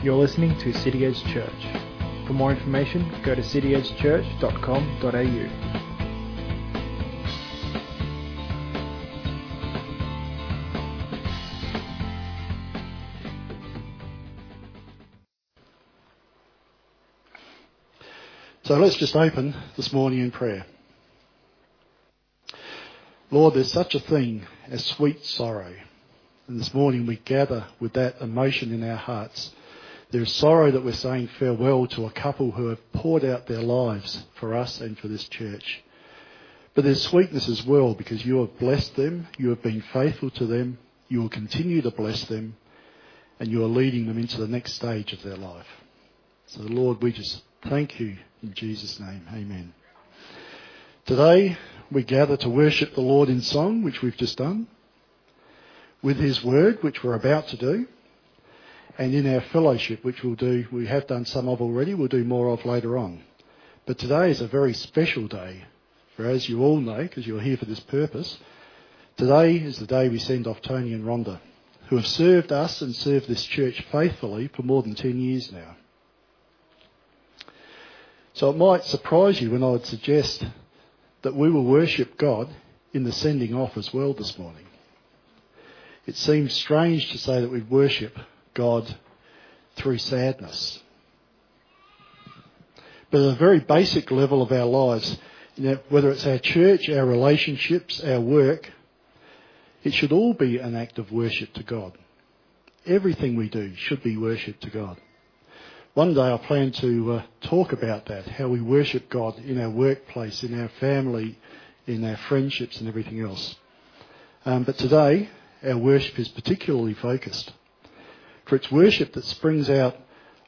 You're listening to City Edge Church. For more information, go to cityedgechurch.com.au. So let's just open this morning in prayer. Lord, there's such a thing as sweet sorrow. And this morning we gather with that emotion in our hearts. There's sorrow that we're saying farewell to a couple who have poured out their lives for us and for this church. But there's sweetness as well because you have blessed them, you have been faithful to them, you will continue to bless them, and you are leading them into the next stage of their life. So Lord, we just thank you in Jesus' name, amen. Today, we gather to worship the Lord in song, which we've just done, with His Word, which we're about to do, and in our fellowship, which we'll do, we have done some of already, we'll do more of later on. But today is a very special day, for as you all know, because you're here for this purpose, today is the day we send off Tony and Rhonda, who have served us and served this church faithfully for more than 10 years now. So it might surprise you when I would suggest that we will worship God in the sending off as well this morning. It seems strange to say that we worship God through sadness. But at a very basic level of our lives, you know, whether it's our church, our relationships, our work, it should all be an act of worship to God. Everything we do should be worship to God. One day I plan to uh, talk about that, how we worship God in our workplace, in our family, in our friendships and everything else. Um, but today, our worship is particularly focused. For it's worship that springs out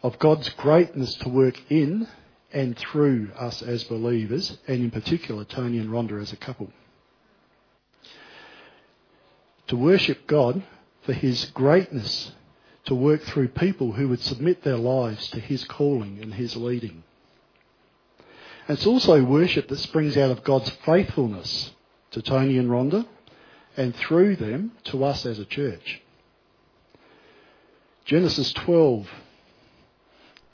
of God's greatness to work in and through us as believers, and in particular Tony and Rhonda as a couple. To worship God for His greatness to work through people who would submit their lives to His calling and His leading. And it's also worship that springs out of God's faithfulness to Tony and Rhonda and through them to us as a church. Genesis 12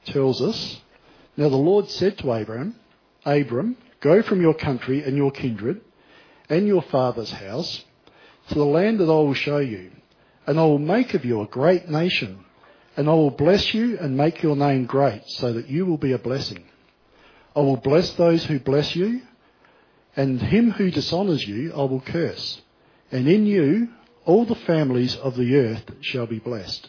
tells us, Now the Lord said to Abram, Abram, go from your country and your kindred and your father's house to the land that I will show you and I will make of you a great nation, and I will bless you and make your name great, so that you will be a blessing. I will bless those who bless you, and him who dishonours you I will curse. And in you all the families of the earth shall be blessed.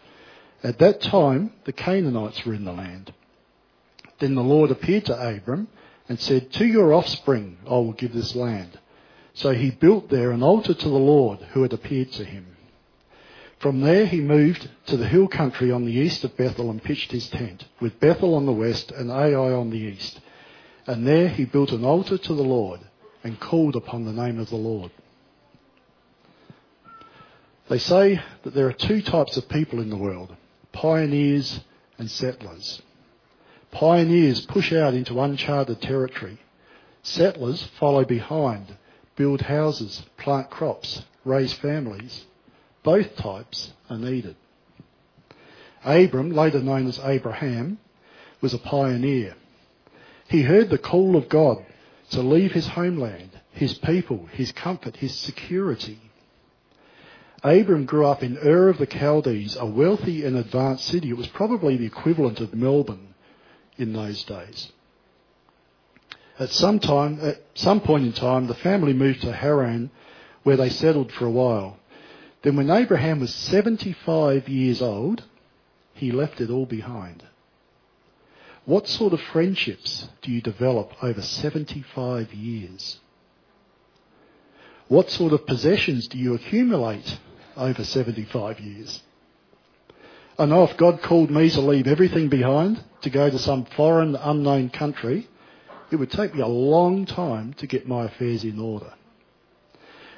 At that time, the Canaanites were in the land. Then the Lord appeared to Abram and said, To your offspring I will give this land. So he built there an altar to the Lord who had appeared to him. From there he moved to the hill country on the east of Bethel and pitched his tent, with Bethel on the west and Ai on the east. And there he built an altar to the Lord and called upon the name of the Lord. They say that there are two types of people in the world pioneers and settlers. Pioneers push out into uncharted territory. Settlers follow behind build houses, plant crops, raise families. Both types are needed. Abram, later known as Abraham, was a pioneer. He heard the call of God to leave his homeland, his people, his comfort, his security. Abram grew up in Ur of the Chaldees, a wealthy and advanced city. It was probably the equivalent of Melbourne in those days. At some time, at some point in time, the family moved to Haran, where they settled for a while. Then, when Abraham was 75 years old, he left it all behind. What sort of friendships do you develop over 75 years? What sort of possessions do you accumulate over 75 years? I know if God called me to leave everything behind, to go to some foreign, unknown country, it would take me a long time to get my affairs in order.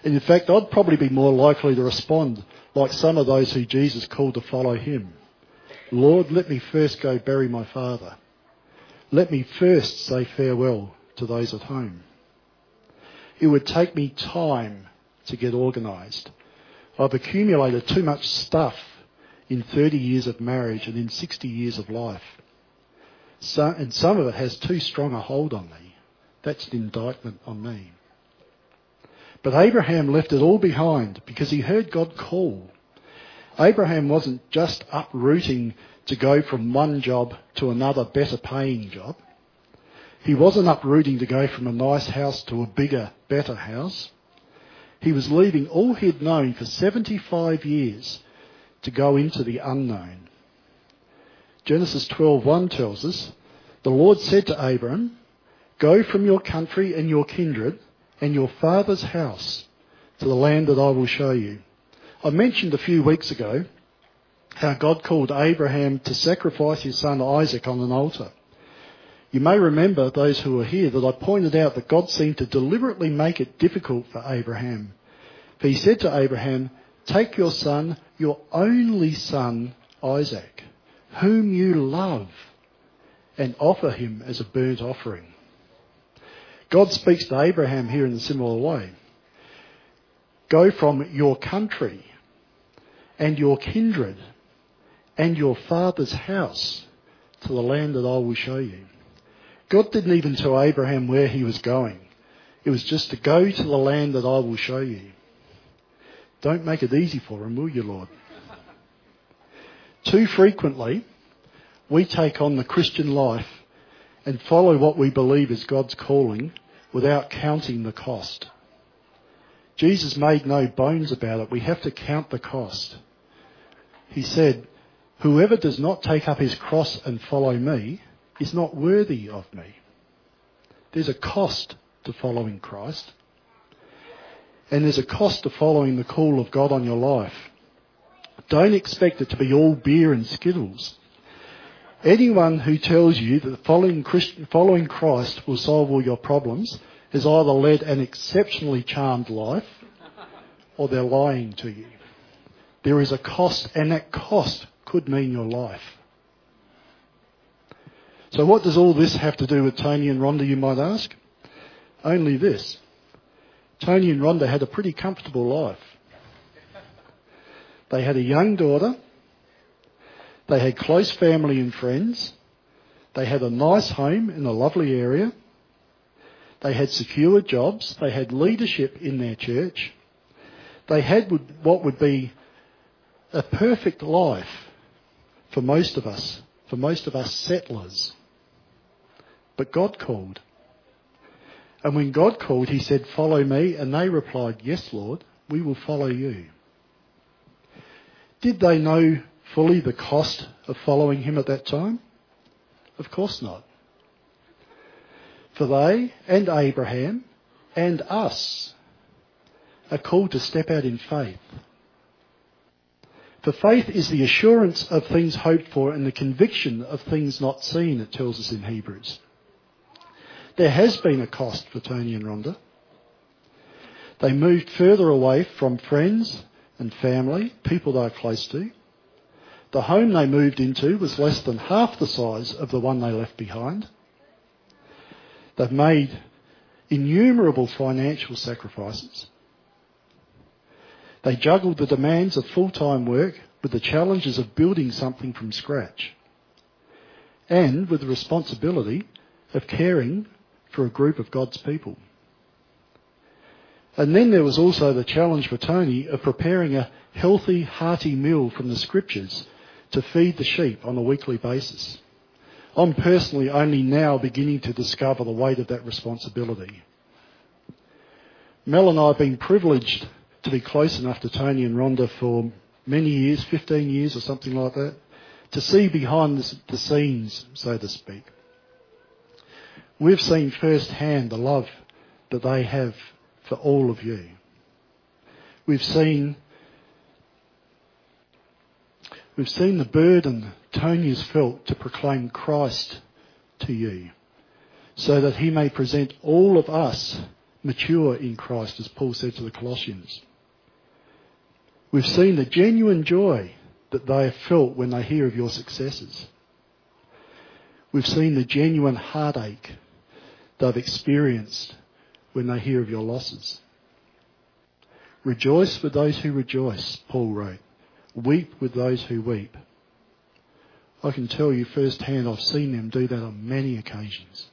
And in fact, I'd probably be more likely to respond like some of those who Jesus called to follow him. Lord, let me first go bury my father. Let me first say farewell to those at home. It would take me time to get organised. I've accumulated too much stuff in 30 years of marriage and in 60 years of life. So, and some of it has too strong a hold on me. That's an indictment on me. But Abraham left it all behind because he heard God call. Abraham wasn't just uprooting to go from one job to another better paying job. He wasn't uprooting to go from a nice house to a bigger, better house. He was leaving all he'd known for 75 years to go into the unknown. Genesis 12:1 tells us, "The Lord said to Abram, Go from your country and your kindred and your father's house to the land that I will show you." I mentioned a few weeks ago how God called Abraham to sacrifice his son Isaac on an altar. You may remember, those who were here, that I pointed out that God seemed to deliberately make it difficult for Abraham. For he said to Abraham, Take your son, your only son, Isaac, whom you love, and offer him as a burnt offering. God speaks to Abraham here in a similar way. Go from your country and your kindred and your father's house to the land that I will show you. God didn't even tell Abraham where he was going. It was just to go to the land that I will show you. Don't make it easy for him, will you, Lord? Too frequently, we take on the Christian life and follow what we believe is God's calling without counting the cost. Jesus made no bones about it. We have to count the cost. He said, Whoever does not take up his cross and follow me is not worthy of me. There's a cost to following Christ. And there's a cost to following the call of God on your life. Don't expect it to be all beer and skittles. Anyone who tells you that following, following Christ will solve all your problems has either led an exceptionally charmed life or they're lying to you. There is a cost, and that cost could mean your life. So, what does all this have to do with Tony and Rhonda, you might ask? Only this Tony and Rhonda had a pretty comfortable life. They had a young daughter, they had close family and friends, they had a nice home in a lovely area, they had secure jobs, they had leadership in their church, they had what would be a perfect life for most of us, for most of us settlers. But God called. And when God called, He said, Follow me. And they replied, Yes, Lord, we will follow you. Did they know fully the cost of following Him at that time? Of course not. For they and Abraham and us are called to step out in faith for faith is the assurance of things hoped for and the conviction of things not seen, it tells us in Hebrews. There has been a cost for Tony and Rhonda. They moved further away from friends and family, people they were close to. The home they moved into was less than half the size of the one they left behind. They've made innumerable financial sacrifices. They juggled the demands of full-time work with the challenges of building something from scratch and with the responsibility of caring for a group of God's people. And then there was also the challenge for Tony of preparing a healthy, hearty meal from the scriptures to feed the sheep on a weekly basis. I'm personally only now beginning to discover the weight of that responsibility. Mel and I have been privileged to be close enough to Tony and Rhonda for many years, 15 years or something like that, to see behind the, scenes, so to speak. We've seen firsthand the love that they have for all of you. We've seen We've seen the burden Tony has felt to proclaim Christ to you so that he may present all of us mature in Christ, as Paul said to the Colossians. We've seen the genuine joy that they have felt when they hear of your successes. We've seen the genuine heartache they've experienced when they hear of your losses. Rejoice with those who rejoice, Paul wrote. Weep with those who weep. I can tell you firsthand, I've seen them do that on many occasions.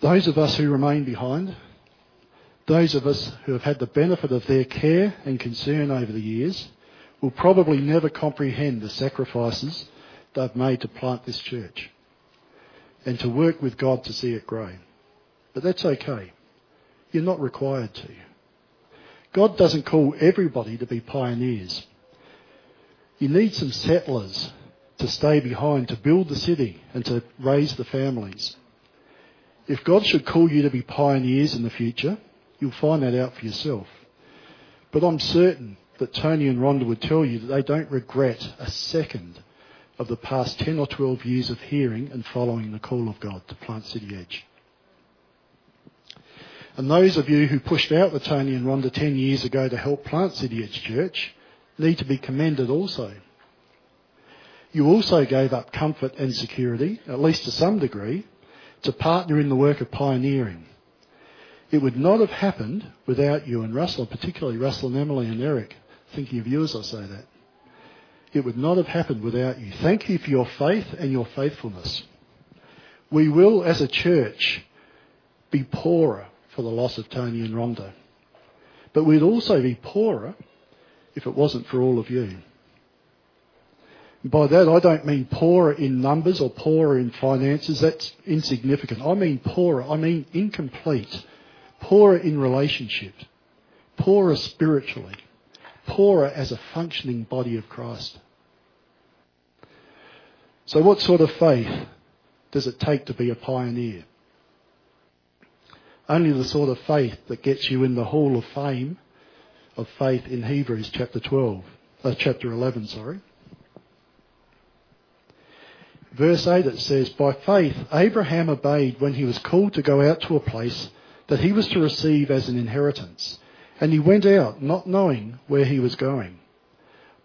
Those of us who remain behind, those of us who have had the benefit of their care and concern over the years, will probably never comprehend the sacrifices they've made to plant this church and to work with God to see it grow. But that's okay. You're not required to. God doesn't call everybody to be pioneers. You need some settlers to stay behind to build the city and to raise the families. If God should call you to be pioneers in the future, you'll find that out for yourself. But I'm certain that Tony and Rhonda would tell you that they don't regret a second of the past 10 or 12 years of hearing and following the call of God to plant City Edge. And those of you who pushed out the Tony and Rhonda 10 years ago to help plant City Edge Church need to be commended also. You also gave up comfort and security, at least to some degree, to partner in the work of pioneering. It would not have happened without you and Russell, particularly Russell and Emily and Eric. Thinking of you as I say that. It would not have happened without you. Thank you for your faith and your faithfulness. We will, as a church, be poorer for the loss of Tony and Rhonda. But we'd also be poorer if it wasn't for all of you. By that, I don't mean poorer in numbers or poorer in finances. That's insignificant. I mean poorer. I mean incomplete. Poorer in relationships. Poorer spiritually. Poorer as a functioning body of Christ. So, what sort of faith does it take to be a pioneer? Only the sort of faith that gets you in the hall of fame of faith in Hebrews chapter 12, uh, chapter 11, sorry. Verse 8 it says, By faith Abraham obeyed when he was called to go out to a place that he was to receive as an inheritance. And he went out not knowing where he was going.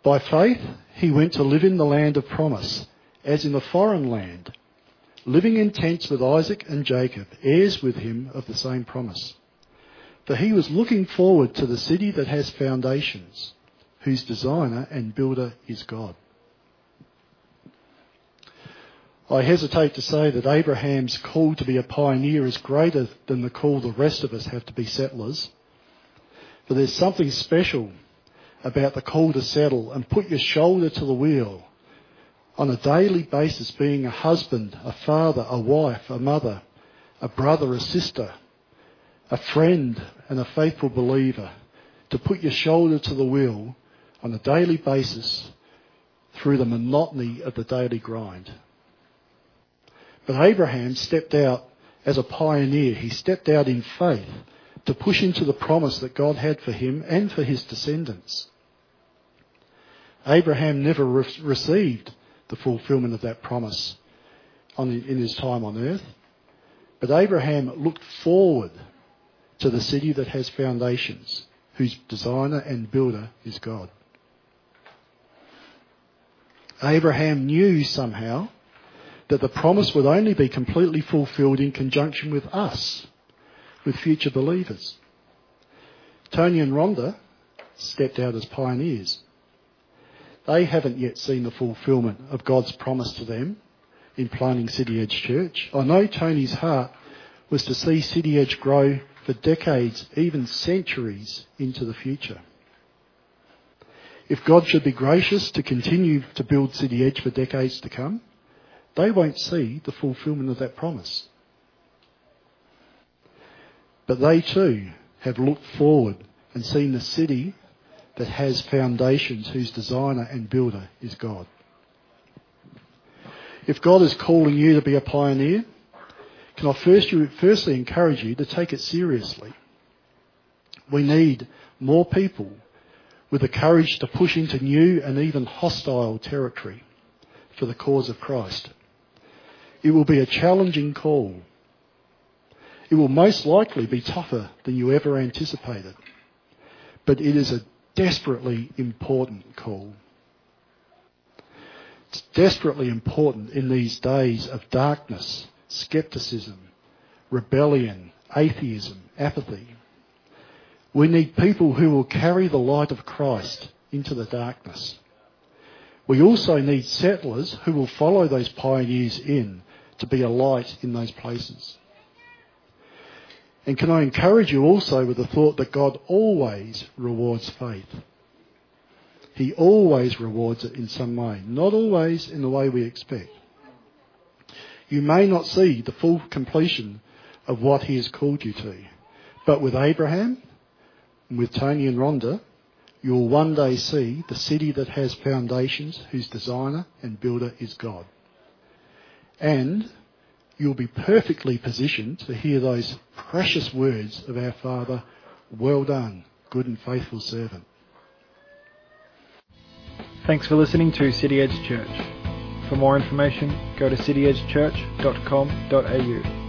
By faith he went to live in the land of promise, as in a foreign land, living in tents with Isaac and Jacob, heirs with him of the same promise. For he was looking forward to the city that has foundations, whose designer and builder is God. I hesitate to say that Abraham's call to be a pioneer is greater than the call the rest of us have to be settlers. But there's something special about the call to settle and put your shoulder to the wheel on a daily basis, being a husband, a father, a wife, a mother, a brother, a sister, a friend, and a faithful believer. To put your shoulder to the wheel on a daily basis through the monotony of the daily grind. But Abraham stepped out as a pioneer. He stepped out in faith to push into the promise that God had for him and for his descendants. Abraham never re- received the fulfillment of that promise on, in his time on earth. But Abraham looked forward to the city that has foundations, whose designer and builder is God. Abraham knew somehow that the promise would only be completely fulfilled in conjunction with us, with future believers. Tony and Rhonda stepped out as pioneers. They haven't yet seen the fulfilment of God's promise to them in planting City Edge Church. I know Tony's heart was to see City Edge grow for decades, even centuries into the future. If God should be gracious to continue to build City Edge for decades to come, they won't see the fulfilment of that promise. But they too have looked forward and seen the city that has foundations whose designer and builder is God. If God is calling you to be a pioneer, can I first, firstly encourage you to take it seriously? We need more people with the courage to push into new and even hostile territory for the cause of Christ. It will be a challenging call. It will most likely be tougher than you ever anticipated. But it is a desperately important call. It's desperately important in these days of darkness, skepticism, rebellion, atheism, apathy. We need people who will carry the light of Christ into the darkness. We also need settlers who will follow those pioneers in to be a light in those places. And can I encourage you also with the thought that God always rewards faith? He always rewards it in some way, not always in the way we expect. You may not see the full completion of what He has called you to, but with Abraham, and with Tony and Rhonda, you'll one day see the city that has foundations, whose designer and builder is God. And you'll be perfectly positioned to hear those precious words of our Father, Well done, good and faithful servant. Thanks for listening to City Edge Church. For more information, go to cityedgechurch.com.au.